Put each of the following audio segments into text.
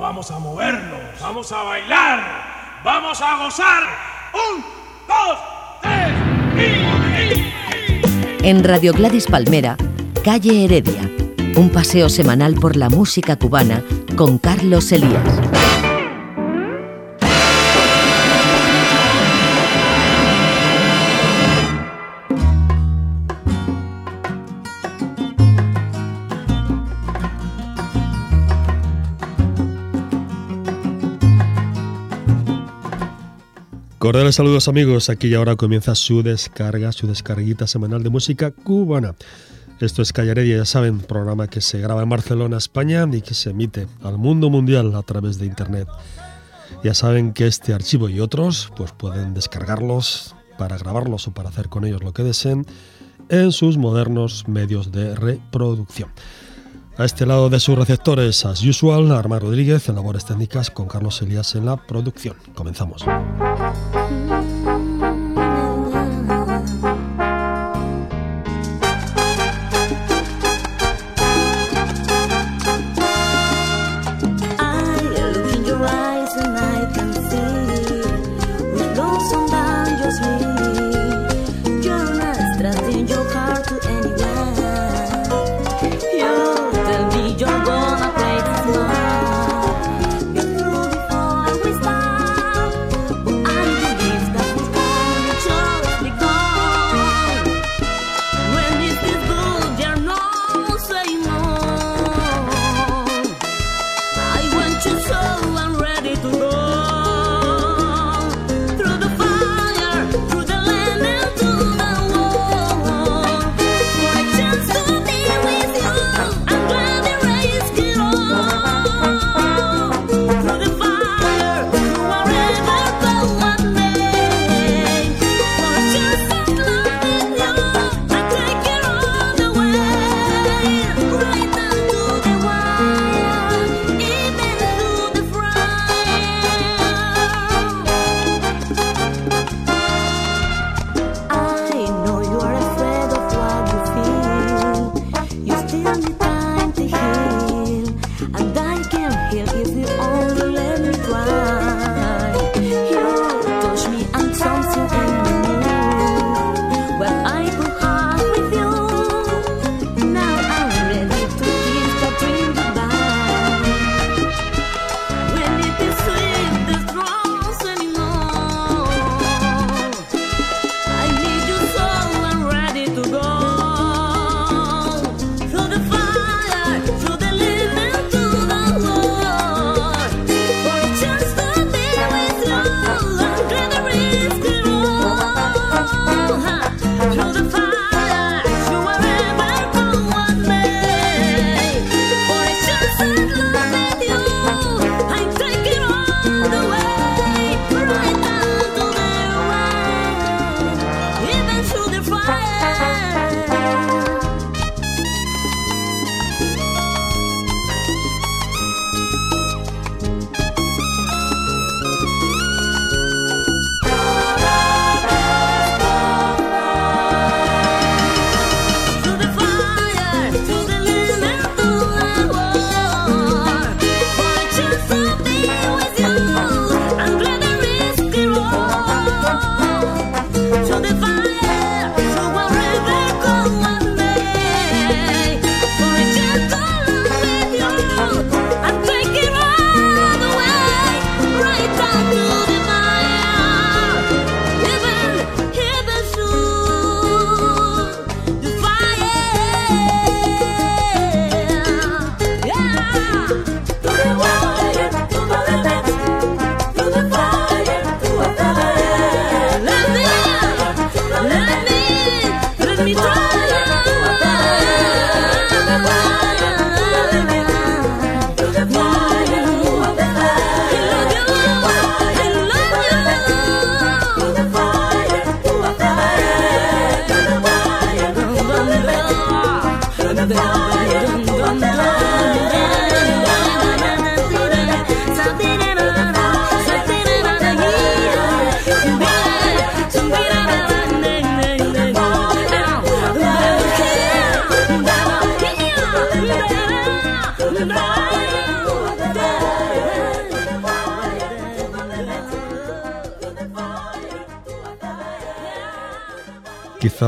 Vamos a movernos, vamos a bailar, vamos a gozar. Un, dos, tres y... En Radio Gladys Palmera, Calle Heredia, un paseo semanal por la música cubana con Carlos Elías. Cordiales saludos amigos, aquí y ahora comienza su descarga, su descarguita semanal de música cubana. Esto es Callaredia, ya saben, programa que se graba en Barcelona, España y que se emite al mundo mundial a través de internet. Ya saben que este archivo y otros pues pueden descargarlos para grabarlos o para hacer con ellos lo que deseen en sus modernos medios de reproducción. A este lado de sus receptores, as usual, Arma Rodríguez en labores técnicas con Carlos Elías en la producción. Comenzamos.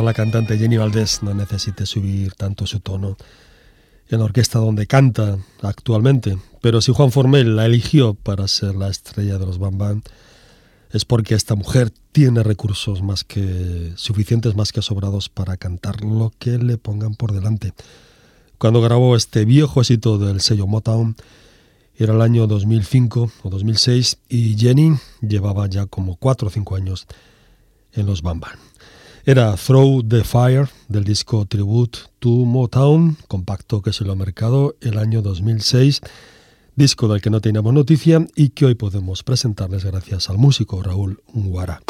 La cantante Jenny Valdés no necesite subir tanto su tono en la orquesta donde canta actualmente, pero si Juan Formel la eligió para ser la estrella de los Bam es porque esta mujer tiene recursos más que suficientes, más que sobrados para cantar lo que le pongan por delante. Cuando grabó este viejo éxito del sello Motown, era el año 2005 o 2006 y Jenny llevaba ya como 4 o 5 años en los Bam era Throw the Fire del disco Tribute to Motown, compacto que se lo ha mercado el año 2006, disco del que no teníamos noticia y que hoy podemos presentarles gracias al músico Raúl Nguara.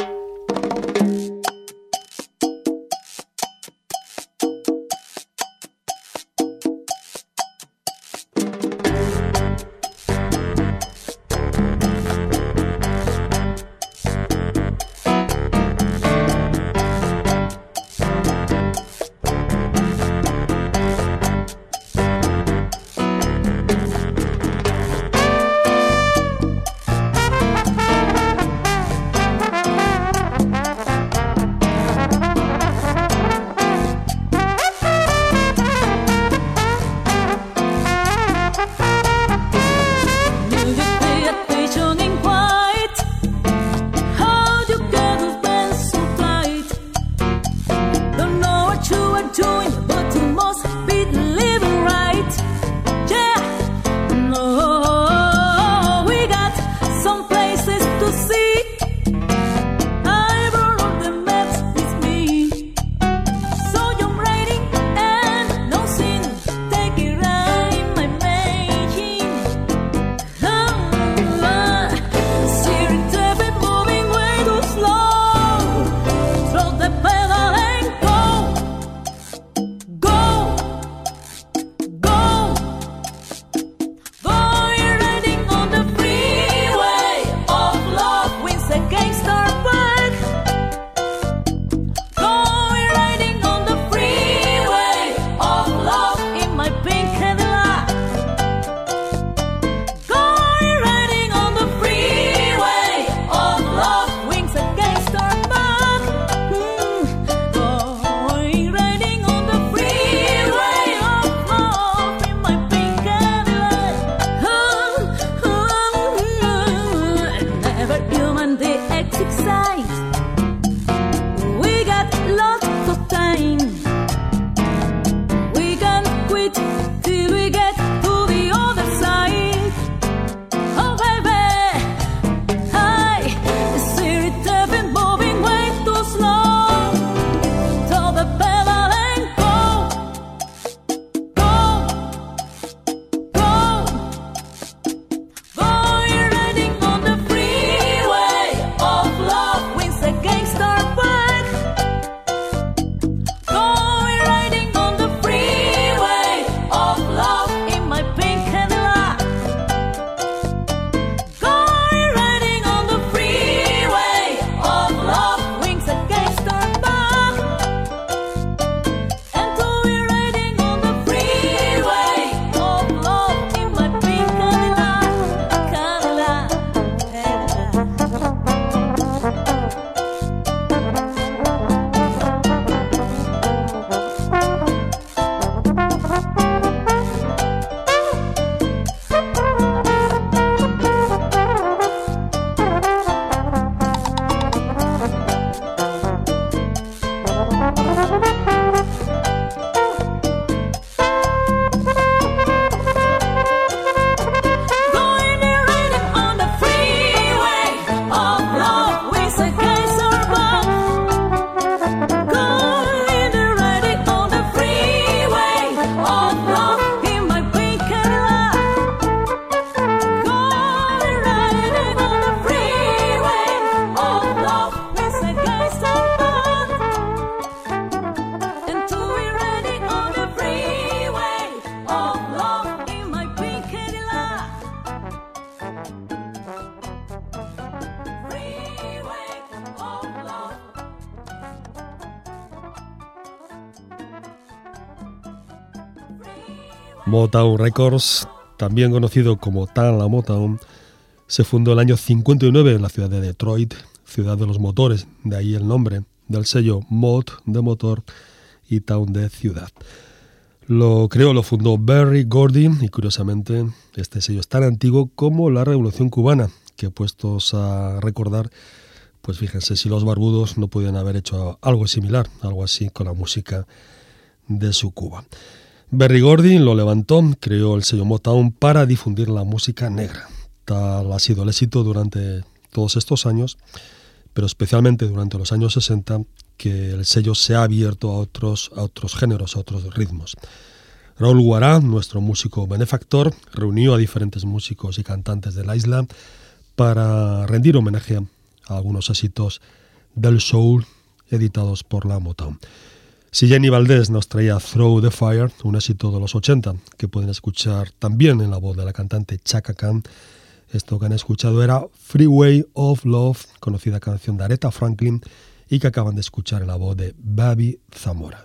Motown Records, también conocido como Tan La Motown, se fundó el año 59 en la ciudad de Detroit, ciudad de los motores, de ahí el nombre, del sello Mod de motor y Town de ciudad. Lo creó, lo fundó Barry Gordy y curiosamente este sello es tan antiguo como la Revolución Cubana, que puestos a recordar, pues fíjense si los barbudos no podían haber hecho algo similar, algo así con la música de su Cuba. Barry Gordy lo levantó, creó el sello Motown para difundir la música negra. Tal ha sido el éxito durante todos estos años, pero especialmente durante los años 60, que el sello se ha abierto a otros, a otros géneros, a otros ritmos. Raúl Guará, nuestro músico benefactor, reunió a diferentes músicos y cantantes de la isla para rendir homenaje a algunos éxitos del soul editados por la Motown. Si Jenny Valdés nos traía Throw the Fire, un éxito de los 80, que pueden escuchar también en la voz de la cantante Chaka Khan, esto que han escuchado era Freeway of Love, conocida canción de Aretha Franklin, y que acaban de escuchar en la voz de Babi Zamora.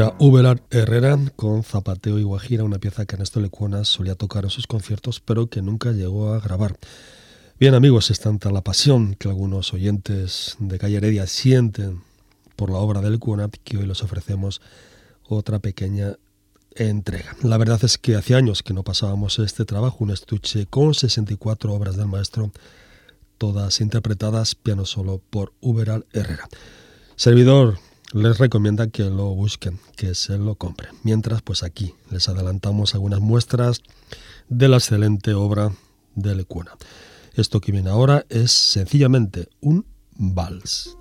Era Ubelar Herrera con Zapateo y Guajira, una pieza que Ernesto Lecuona solía tocar en sus conciertos, pero que nunca llegó a grabar. Bien amigos, es tanta la pasión que algunos oyentes de Calle Heredia sienten por la obra de Lecuona que hoy les ofrecemos otra pequeña entrega. La verdad es que hace años que no pasábamos este trabajo, un estuche con 64 obras del maestro, todas interpretadas piano solo por Uberal Herrera. Servidor les recomienda que lo busquen, que se lo compren. Mientras, pues aquí les adelantamos algunas muestras de la excelente obra de Lecuna. Esto que viene ahora es sencillamente un vals.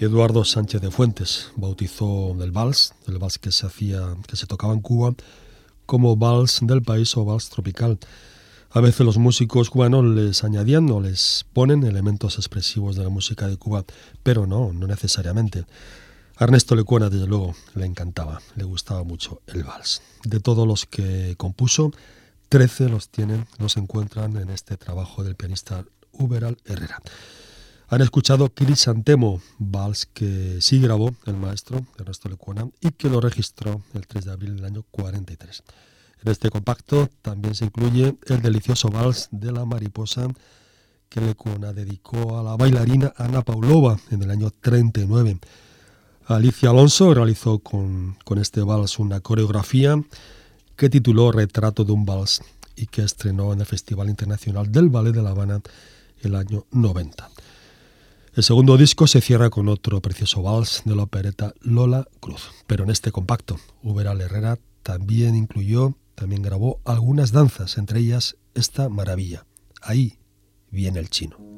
Eduardo Sánchez de Fuentes bautizó el vals, el vals que se hacía, que se tocaba en Cuba, como vals del país o vals tropical. A veces los músicos cubanos les añadían o les ponen elementos expresivos de la música de Cuba, pero no, no necesariamente. A Ernesto Lecuona, desde luego, le encantaba, le gustaba mucho el vals. De todos los que compuso, 13 los tienen, los encuentran en este trabajo del pianista Uberal Herrera. Han escuchado Crisantemo, vals que sí grabó el maestro Ernesto Lecuona y que lo registró el 3 de abril del año 43. En este compacto también se incluye el delicioso vals de la mariposa que Lecuona dedicó a la bailarina Ana Paulova en el año 39. Alicia Alonso realizó con, con este vals una coreografía que tituló Retrato de un vals y que estrenó en el Festival Internacional del Ballet de La Habana el año 90. El segundo disco se cierra con otro precioso vals de la opereta Lola Cruz, pero en este compacto, Uberal Herrera también incluyó, también grabó algunas danzas, entre ellas esta maravilla. Ahí viene el chino.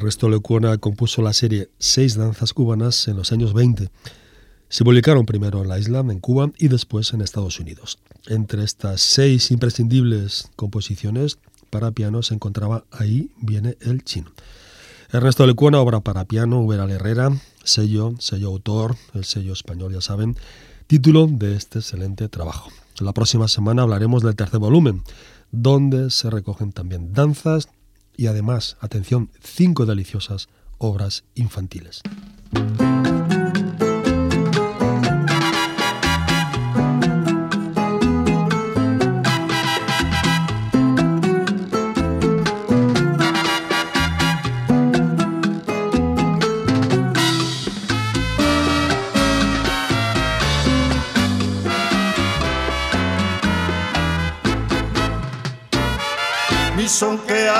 Ernesto Lecuona compuso la serie Seis danzas cubanas en los años 20. Se publicaron primero en la isla, en Cuba, y después en Estados Unidos. Entre estas seis imprescindibles composiciones para piano se encontraba Ahí viene el chino. Ernesto Lecuona, obra para piano, Uberal Herrera, sello, sello autor, el sello español, ya saben, título de este excelente trabajo. La próxima semana hablaremos del tercer volumen, donde se recogen también danzas, y además, atención, cinco deliciosas obras infantiles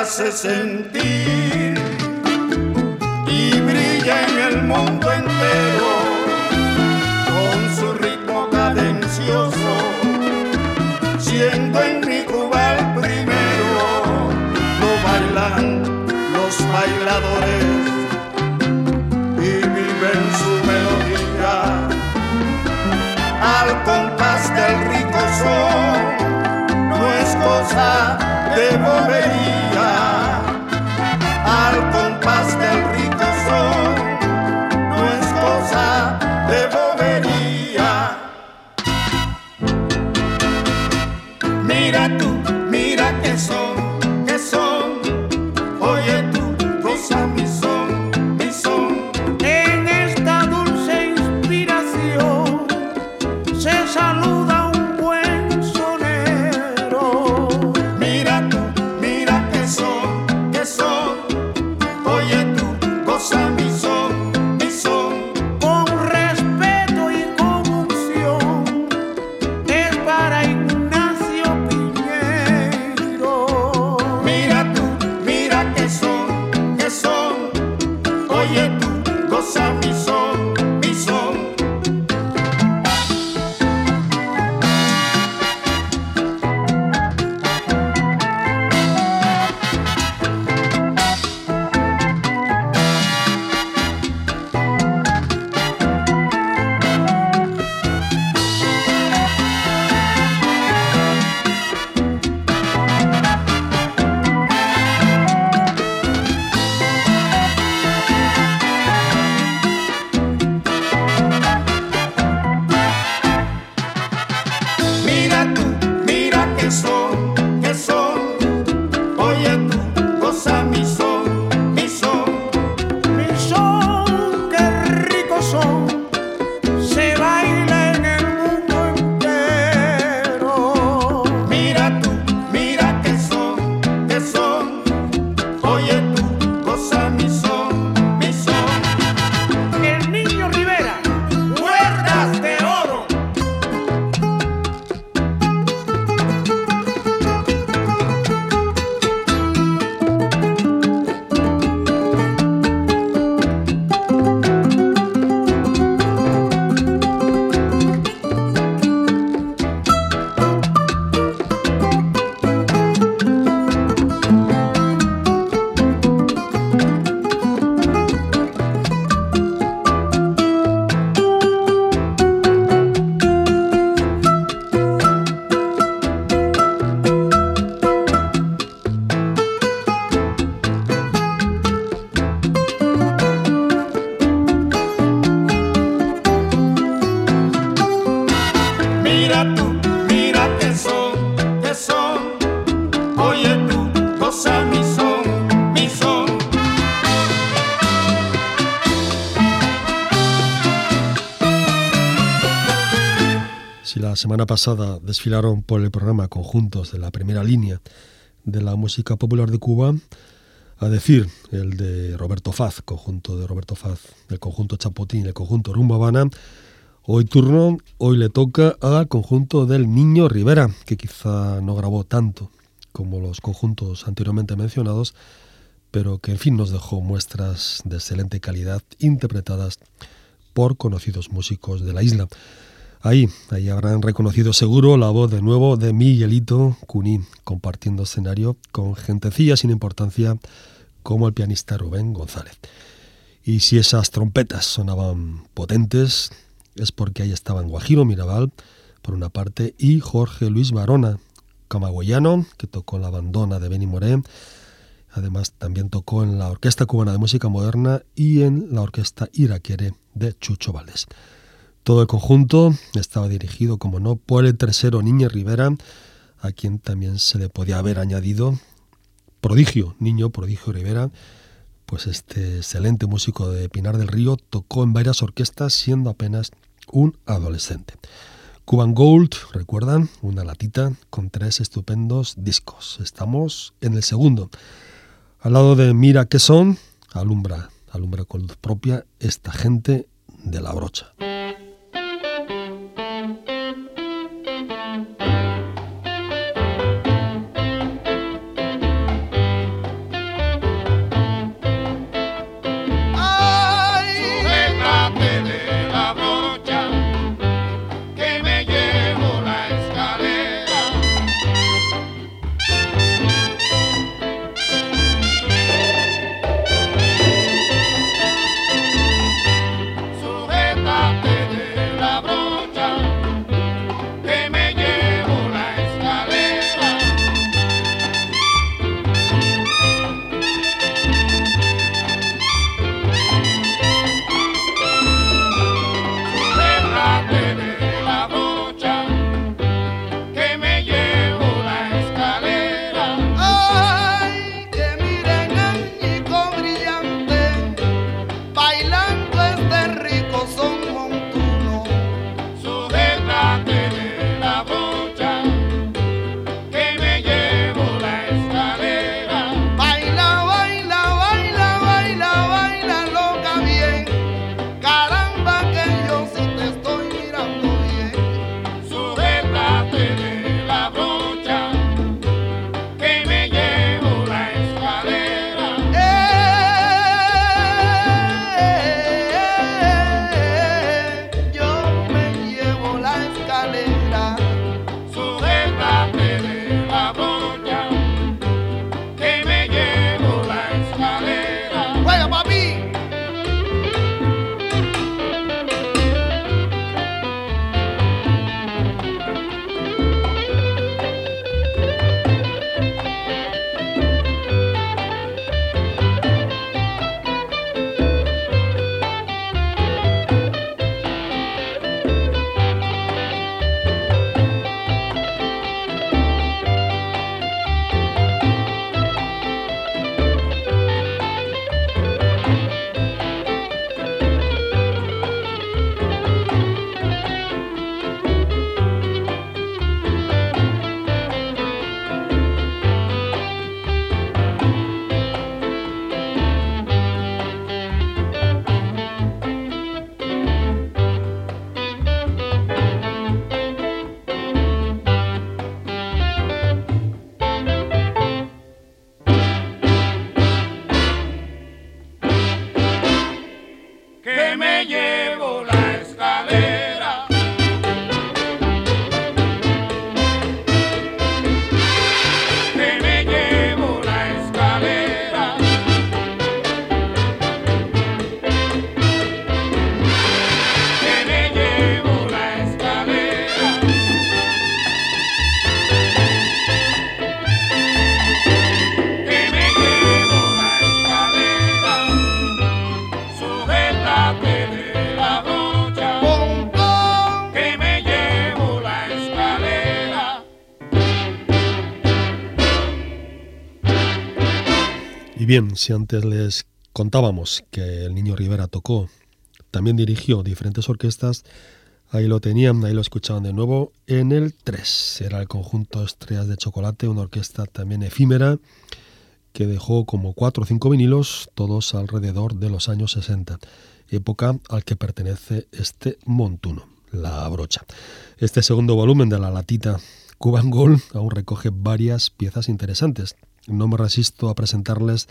hace sentir y brilla en el mundo entero con su ritmo cadencioso, siendo en mi Cuba el primero, lo bailan los bailadores y viven su melodía. Al compás del rico son, no es cosa de bobería, Mira tú, mira que son, pasada desfilaron por el programa conjuntos de la primera línea de la música popular de Cuba, a decir el de Roberto Faz, conjunto de Roberto Faz, el conjunto Chapotín, el conjunto Rumbo Habana, hoy turno, hoy le toca al conjunto del Niño Rivera, que quizá no grabó tanto como los conjuntos anteriormente mencionados, pero que en fin nos dejó muestras de excelente calidad interpretadas por conocidos músicos de la isla. Ahí, ahí habrán reconocido seguro la voz de nuevo de Miguelito Cuní, compartiendo escenario con gentecilla sin importancia como el pianista Rubén González. Y si esas trompetas sonaban potentes, es porque ahí estaban Guajiro Mirabal, por una parte, y Jorge Luis Barona, camagüeyano, que tocó la bandona de Benny Moré, además también tocó en la Orquesta Cubana de Música Moderna y en la Orquesta Iraquere de Chucho Valdés. Todo el conjunto estaba dirigido, como no, por el tercero Niño Rivera, a quien también se le podía haber añadido prodigio, Niño Prodigio Rivera, pues este excelente músico de Pinar del Río tocó en varias orquestas siendo apenas un adolescente. Cuban Gold, recuerdan, una latita con tres estupendos discos. Estamos en el segundo. Al lado de Mira qué son, alumbra, alumbra con luz propia esta gente de la brocha. Si antes les contábamos que el niño Rivera tocó, también dirigió diferentes orquestas, ahí lo tenían, ahí lo escuchaban de nuevo en el 3. Era el conjunto Estrellas de Chocolate, una orquesta también efímera que dejó como cuatro o cinco vinilos, todos alrededor de los años 60, época al que pertenece este montuno, la brocha. Este segundo volumen de la latita Cuban Gold aún recoge varias piezas interesantes. No me resisto a presentarles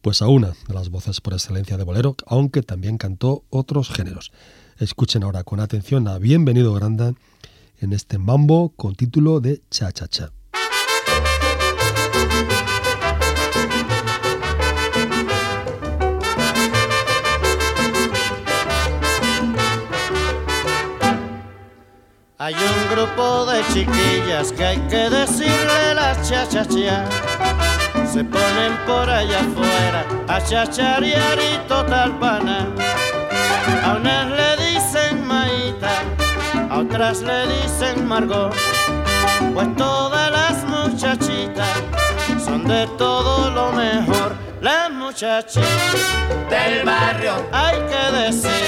pues a una de las voces por excelencia de bolero, aunque también cantó otros géneros. Escuchen ahora con atención a Bienvenido Granda en este mambo con título de Cha Cha Cha. Hay un grupo de chiquillas que hay que decirle las chachachas. Se ponen por allá afuera a chacharear y total pana. A unas le dicen Maita, a otras le dicen Margot. Pues todas las muchachitas son de todo lo mejor. Las muchachitas del barrio, hay que decir,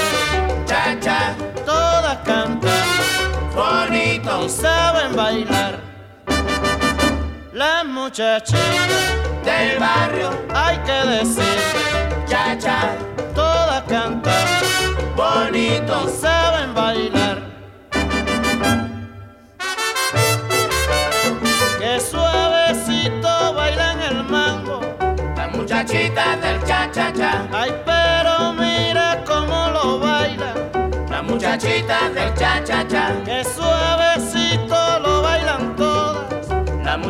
cha cha, todas cantan bonito y saben bailar. Las muchachitas del barrio, hay que decir, cha cha, todas cantan bonito saben bailar. Que suavecito bailan el mango. Las muchachitas del cha cha cha, Ay, pero mira cómo lo bailan. las muchachitas del cha cha cha, Que suavecito.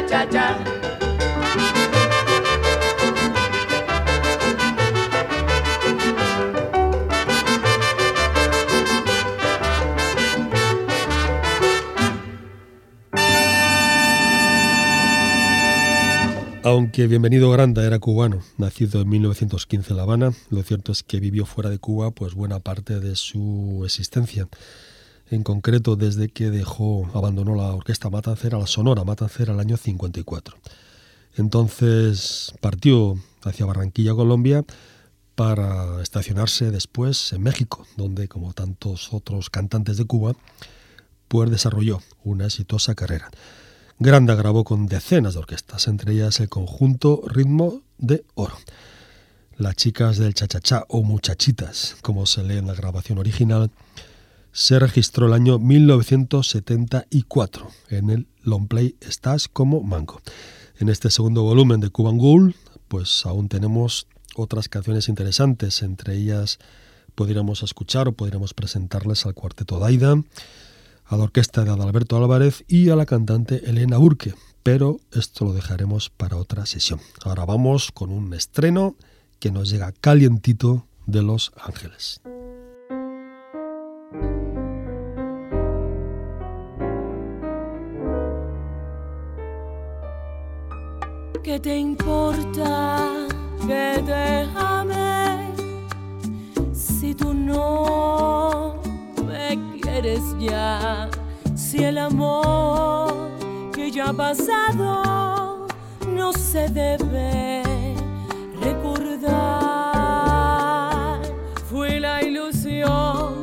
cha cha. Aunque Bienvenido Granda era cubano, nacido en 1915 en La Habana, lo cierto es que vivió fuera de Cuba pues buena parte de su existencia. En concreto, desde que dejó, abandonó la orquesta Matancera, la Sonora Matancera, el año 54. Entonces partió hacia Barranquilla, Colombia, para estacionarse después en México, donde, como tantos otros cantantes de Cuba, pues desarrolló una exitosa carrera. Granda grabó con decenas de orquestas, entre ellas el conjunto Ritmo de Oro. Las chicas del chachachá o muchachitas, como se lee en la grabación original, se registró el año 1974 en el long play Estás como Mango. En este segundo volumen de Cuban Gold, pues aún tenemos otras canciones interesantes, entre ellas podríamos escuchar o podríamos presentarles al cuarteto Daida, a la orquesta de Adalberto Álvarez y a la cantante Elena Burke, pero esto lo dejaremos para otra sesión. Ahora vamos con un estreno que nos llega calientito de Los Ángeles. ¿Qué te importa que te ame si tú no me quieres ya? Si el amor que ya ha pasado no se debe recordar. Fue la ilusión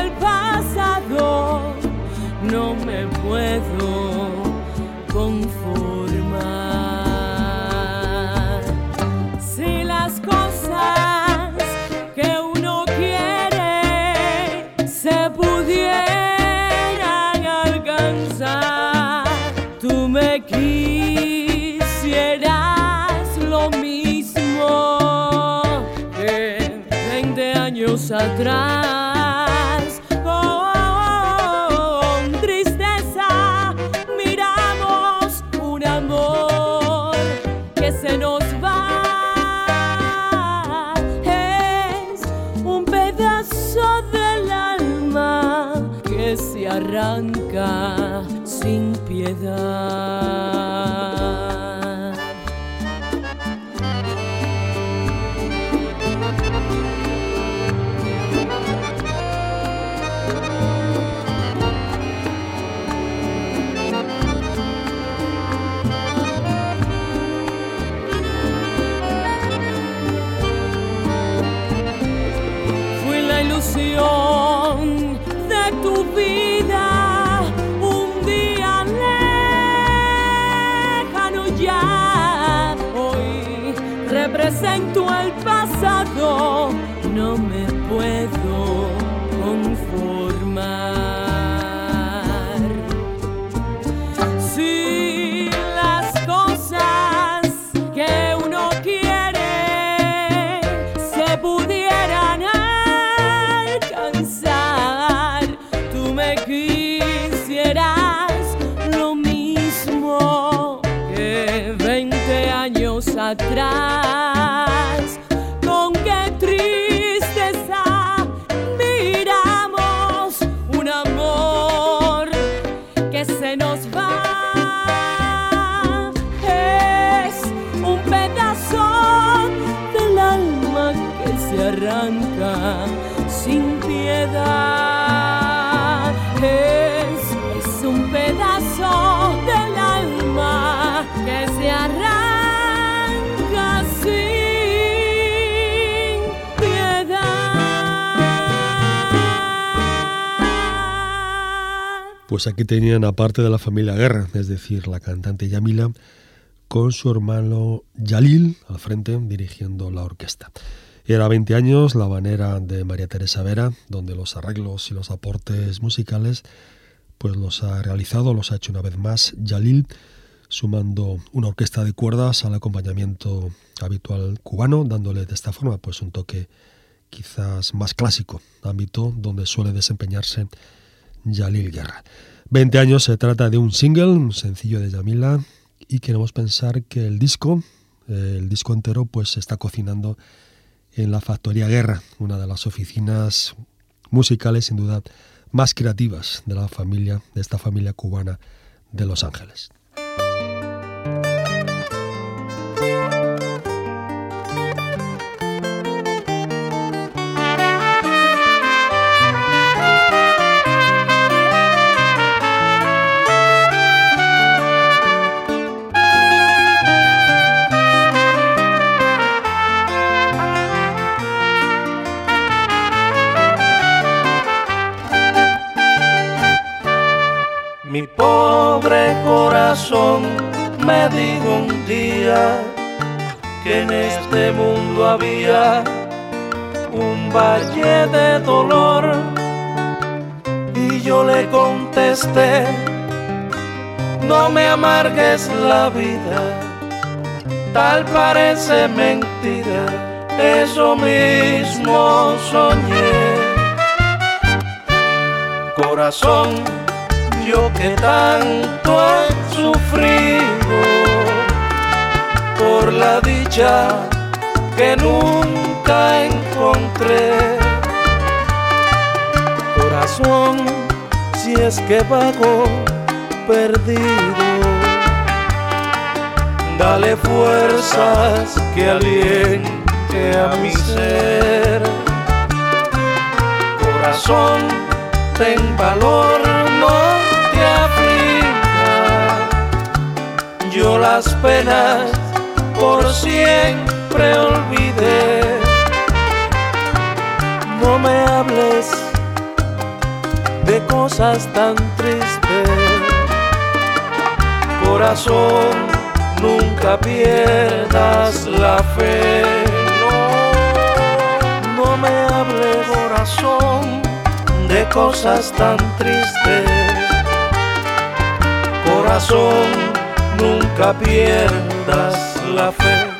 el pasado, no me puedo pedazo del alma que se arranca sin piedad. Represento el Pues aquí tenían aparte de la familia Guerra, es decir, la cantante Yamila, con su hermano Yalil al frente dirigiendo la orquesta. Era 20 años la banera de María Teresa Vera, donde los arreglos y los aportes musicales pues los ha realizado, los ha hecho una vez más Yalil, sumando una orquesta de cuerdas al acompañamiento habitual cubano, dándole de esta forma pues un toque quizás más clásico, ámbito donde suele desempeñarse Yalil Guerra. 20 años se trata de un single, un sencillo de Yamila, y queremos pensar que el disco, eh, el disco entero, pues se está cocinando en la Factoría Guerra, una de las oficinas musicales sin duda más creativas de la familia, de esta familia cubana de Los Ángeles. Mi pobre corazón me dijo un día que en este mundo había un valle de dolor y yo le contesté, no me amargues la vida, tal parece mentira, eso mismo soñé. Corazón, yo que tanto he sufrido por la dicha que nunca encontré. Corazón, si es que vago perdido, dale fuerzas que aliente a mi ser. Corazón, ten valor, las penas por siempre olvidé. No me hables de cosas tan tristes. Corazón, nunca pierdas la fe. No, no me hables, corazón, de cosas tan tristes. Corazón, nunca pierdas la fe.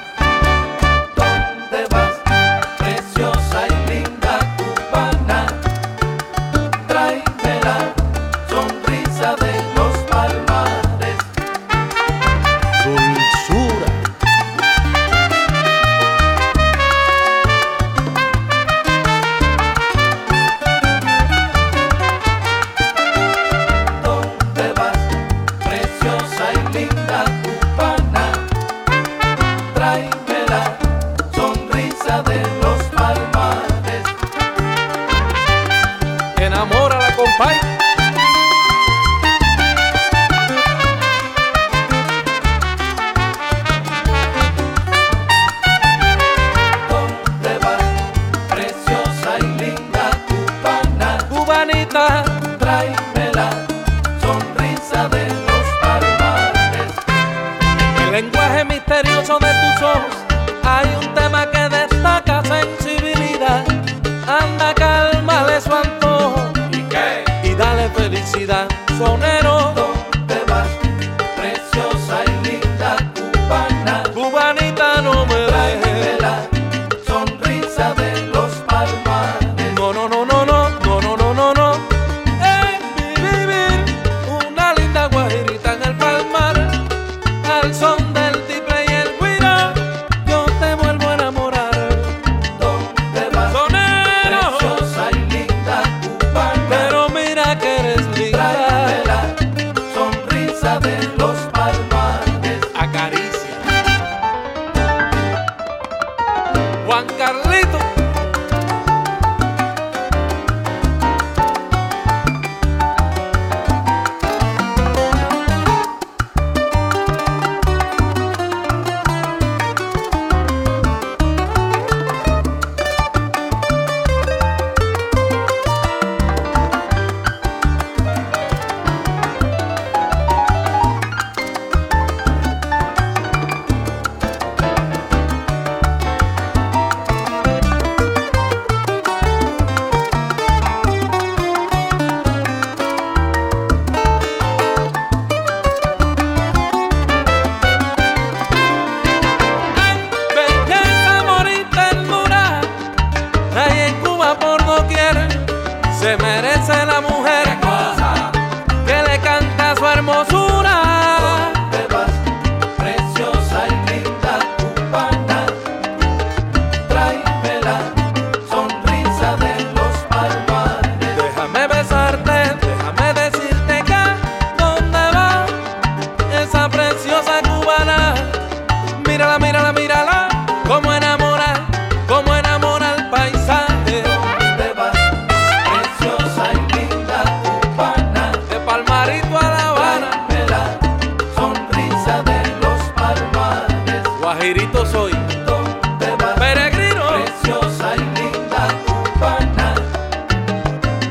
Guajirito soy. ¿Dónde vas, peregrino? Preciosa y linda cubana.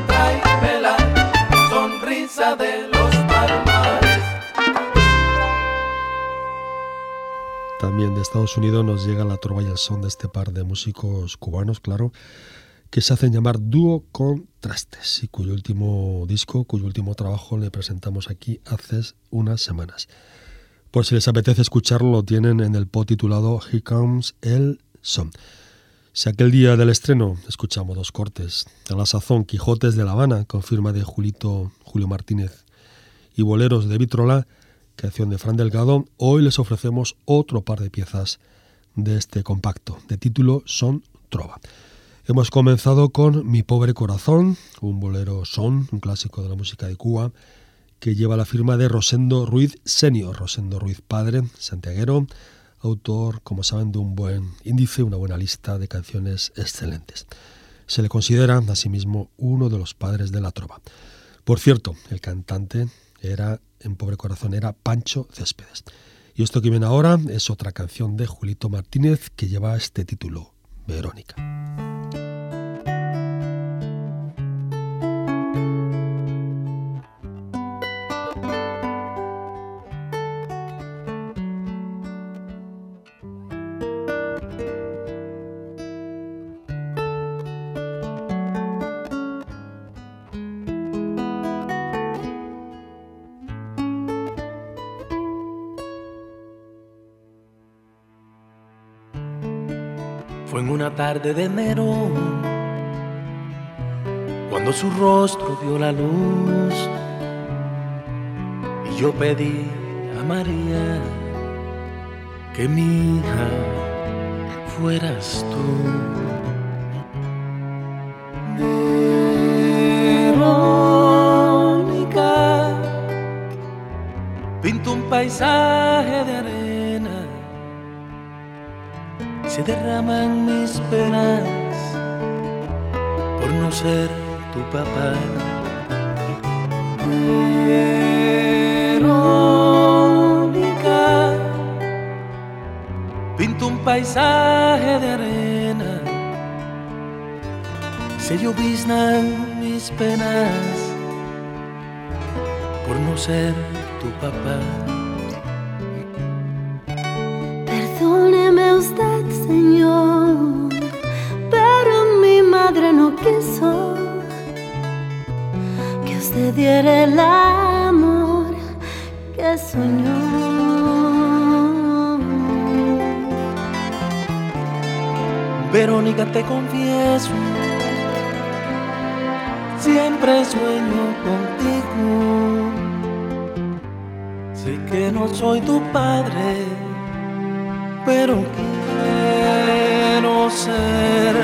Tráeme la sonrisa de los palmares. También de Estados Unidos nos llega la trova y el son de este par de músicos cubanos, claro, que se hacen llamar Dúo Contrastes y cuyo último disco, cuyo último trabajo le presentamos aquí hace unas semanas. Por si les apetece escucharlo, lo tienen en el pod titulado Here Comes el Son. Si aquel día del estreno escuchamos dos cortes, a la sazón Quijotes de La Habana, con firma de Julito, Julio Martínez, y Boleros de Vitrola, canción de Fran Delgado, hoy les ofrecemos otro par de piezas de este compacto, de título Son Trova. Hemos comenzado con Mi pobre corazón, un bolero son, un clásico de la música de Cuba, que lleva la firma de Rosendo Ruiz Senior, Rosendo Ruiz padre, santiaguero, autor, como saben, de un buen índice, una buena lista de canciones excelentes. Se le considera, asimismo, uno de los padres de la trova. Por cierto, el cantante era, en Pobre Corazón, era Pancho Céspedes. Y esto que viene ahora es otra canción de Julito Martínez que lleva este título, Verónica. De enero cuando su rostro vio la luz y yo pedí a María que mi hija fueras tú. Verónica pinto un paisaje derraman mis penas por no ser tu papá. Verónica, pinto un paisaje de arena, se lloviznan mis penas por no ser tu papá. Te confieso, siempre sueño contigo. Sé que no soy tu padre, pero quiero ser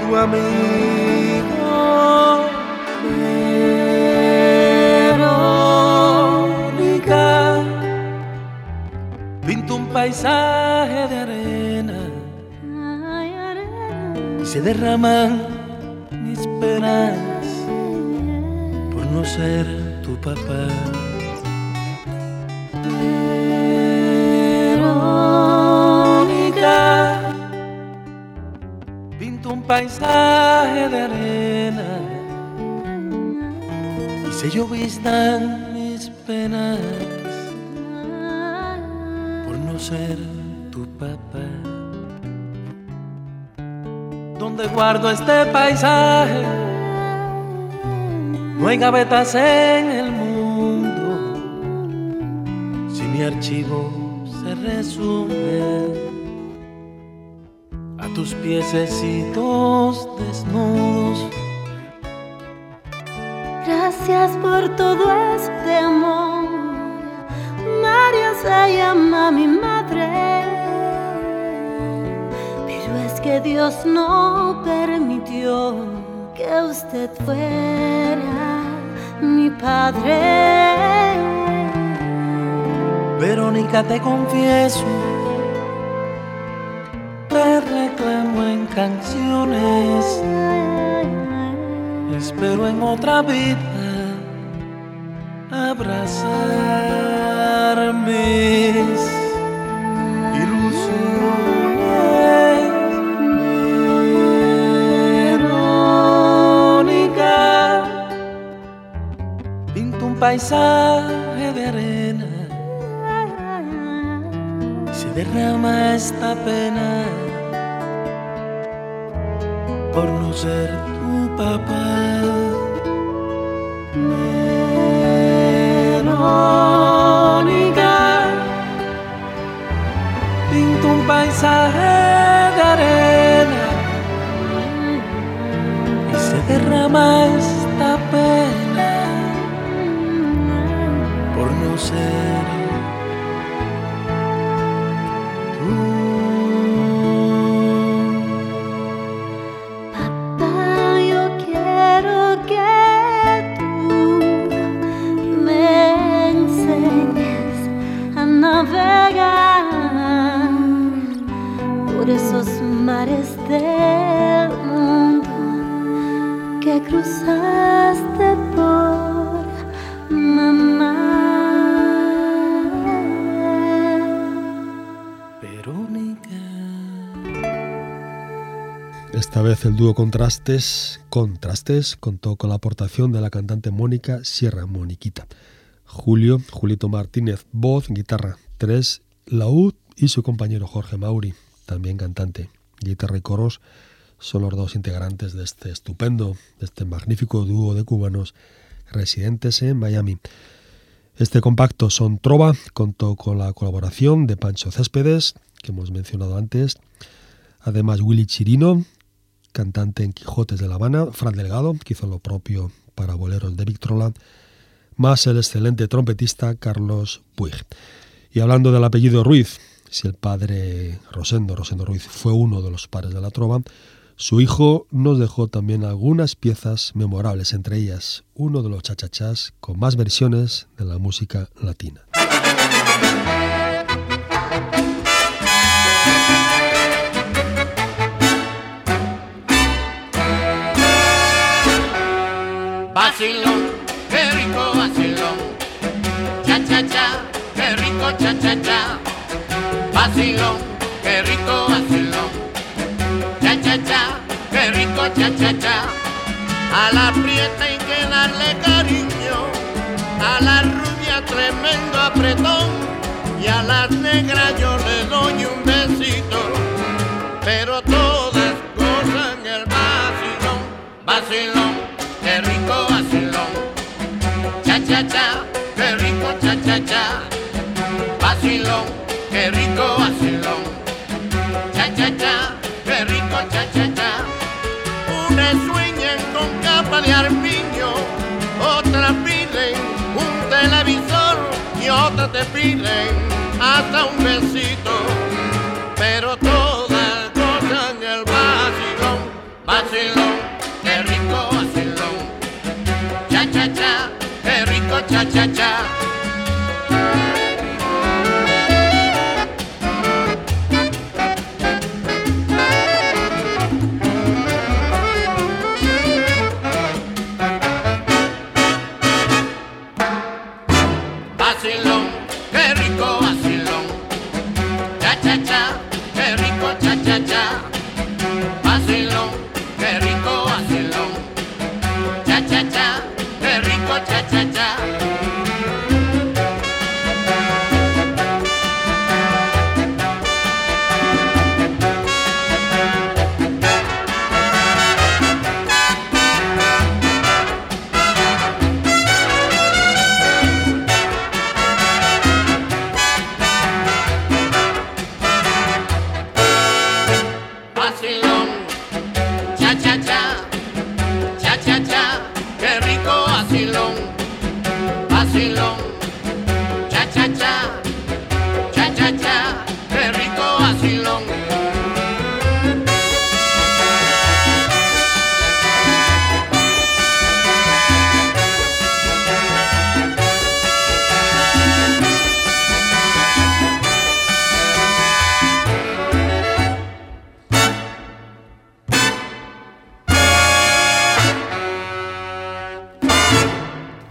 tu amigo. Verónica, pinto un paisaje de arena se derraman mis penas por no ser tu papá. Verónica, pinto un paisaje de arena y se lloviznan mis penas por no ser tu papá. Donde guardo este paisaje, no hay gavetas en el mundo. Si mi archivo se resume a tus piececitos desnudos. Gracias por todo este amor. María se llama mi madre. Que Dios no permitió que usted fuera mi padre. Verónica, te confieso, te reclamo en canciones. Espero en otra vida abrazar paisaje de arena se derrama esta pena por no ser tu papá. Verónica, pinto un paisaje de arena y se derrama esta pena ser tu. Papai, eu quero que tu me ensines a navegar por esses mares do mundo que cruzaste. Esta vez el dúo Contrastes, Contrastes contó con la aportación de la cantante Mónica Sierra Moniquita. Julio, Julito Martínez, voz, guitarra, tres, laúd y su compañero Jorge Mauri, también cantante, guitarra y coros, son los dos integrantes de este estupendo, de este magnífico dúo de cubanos residentes en Miami. Este compacto Son Trova contó con la colaboración de Pancho Céspedes, que hemos mencionado antes, además Willy Chirino, cantante en Quijotes de La Habana, Fran Delgado, que hizo lo propio para boleros de Victrola, más el excelente trompetista Carlos Puig. Y hablando del apellido Ruiz, si el padre Rosendo, Rosendo Ruiz, fue uno de los padres de la trova, su hijo nos dejó también algunas piezas memorables, entre ellas uno de los chachachás con más versiones de la música latina. Vacilón, qué rico vacilón. Cha cha cha, qué rico cha cha cha. Vacilón, qué rico vacilón. Cha cha cha, qué rico cha cha cha. A la prieta hay que darle cariño. A la rubia tremendo apretón. Y a las negras yo le doy un besito. Pero todas Cha cha cha, qué rico cha cha cha. Vacilón, qué rico vacilón. Cha cha cha, qué rico cha cha cha. Unas sueñan con capa de armiño, otras piden un televisor y otras te piden hasta un besito. Pero todas gozan el vacilón, vacilón, cha cha cha.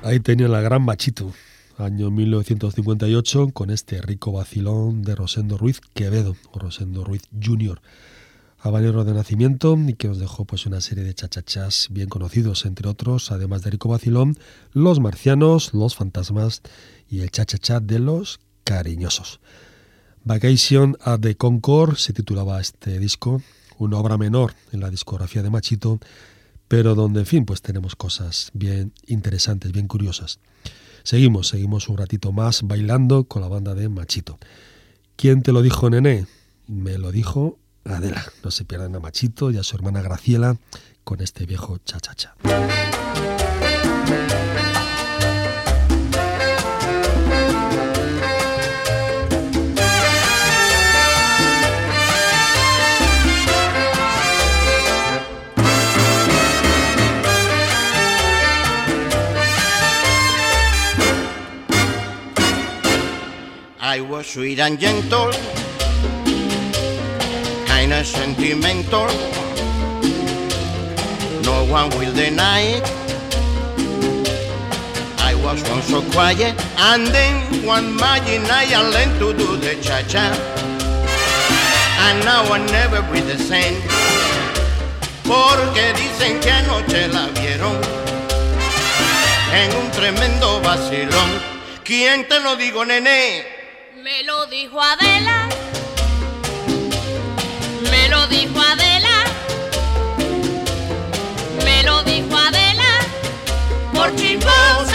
Ahí tenía la gran Machito, año 1958, con este rico vacilón de Rosendo Ruiz Quevedo, o Rosendo Ruiz Jr., habanero de nacimiento y que nos dejó pues una serie de chachachas bien conocidos, entre otros, además de rico vacilón, Los Marcianos, Los Fantasmas y el chachachá de los Cariñosos. Vacation at the Concord se titulaba este disco, una obra menor en la discografía de Machito, pero donde, en fin, pues tenemos cosas bien interesantes, bien curiosas. Seguimos, seguimos un ratito más bailando con la banda de Machito. ¿Quién te lo dijo, Nené? Me lo dijo Adela. No se pierdan a Machito y a su hermana Graciela con este viejo cha-cha-cha. I was sweet and gentle, kinda sentimental. No one will deny it. I was once so quiet, and then one magic night I learned to do the cha-cha. And now I never breathe the same. Porque dicen que anoche la vieron en un tremendo vacilón. ¿Quién te lo digo, nene? Me lo dijo Adela. Me lo dijo Adela. Me lo dijo Adela. Por chismosa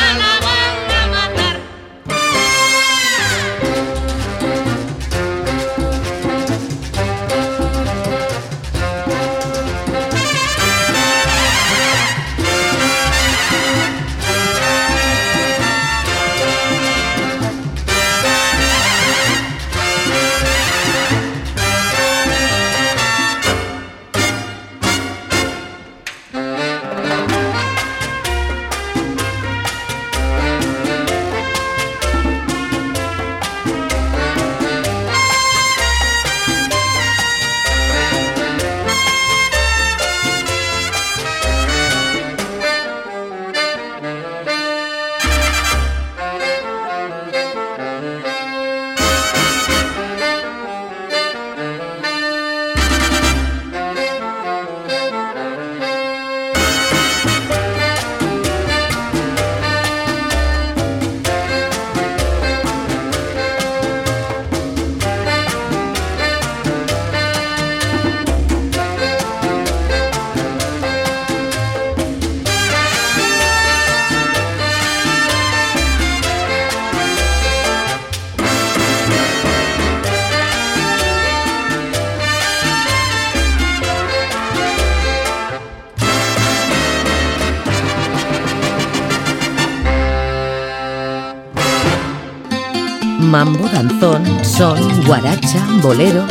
son, guaracha, bolero,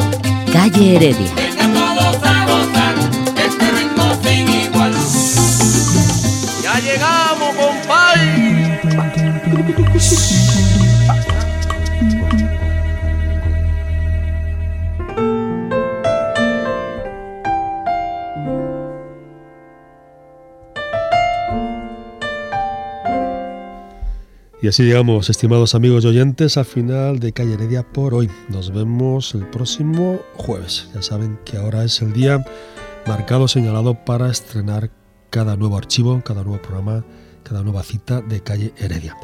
calle Heredia. Y así llegamos, estimados amigos y oyentes, al final de Calle Heredia por hoy. Nos vemos el próximo jueves. Ya saben que ahora es el día marcado, señalado para estrenar cada nuevo archivo, cada nuevo programa, cada nueva cita de Calle Heredia.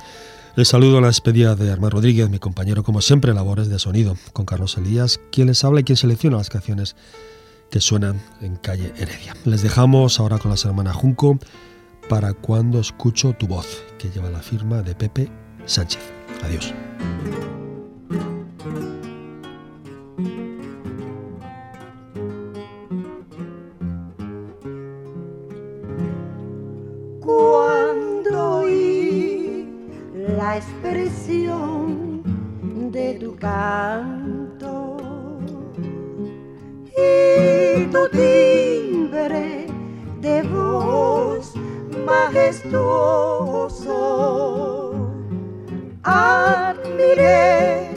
Les saludo a la despedida de Armar Rodríguez, mi compañero, como siempre, labores de sonido, con Carlos Elías, quien les habla y quien selecciona las canciones que suenan en Calle Heredia. Les dejamos ahora con la hermana Junco para cuando escucho tu voz, que lleva la firma de Pepe Sánchez. Adiós. Cuando oí la expresión de tu canto y tu timbre de voz majestuoso, admiré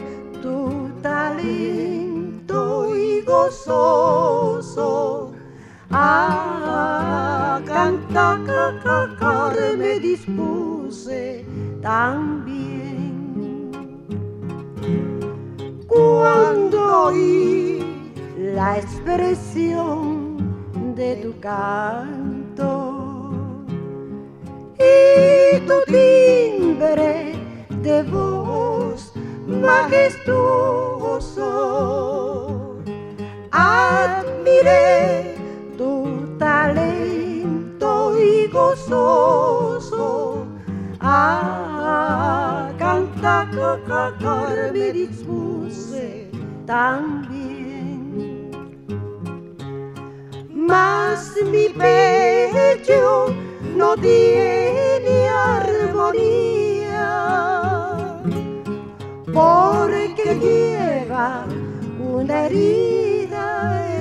tu talento y gozoso. A cantar, cantar me dispuse también. Cuando oí la expresión de tu canto y tu timbre de voz majestuoso, admiré tu talento y gozoso. A cantar, cantar me dispuse también. Mas mi pecho no tiene armonía porque lleva una herida